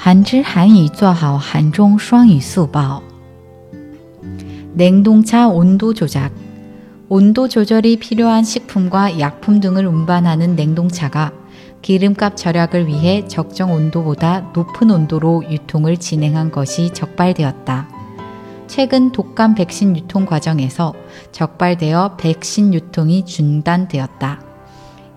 한지韩语做好韩中双语速报 냉동차 온도 조작 온도 조절이 필요한 식품과 약품 등을 운반하는 냉동차가 기름값 절약을 위해 적정 온도보다 높은 온도로 유통을 진행한 것이 적발되었다. 최근 독감 백신 유통 과정에서 적발되어 백신 유통이 중단되었다.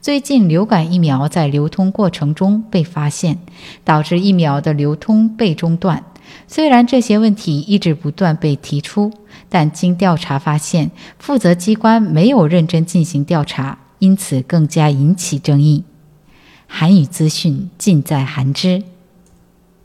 最近，流感疫苗在流通过程中被发现，导致疫苗的流通被中断。虽然这些问题一直不断被提出，但经调查发现，负责机关没有认真进行调查，因此更加引起争议。韩语资讯尽在韩知。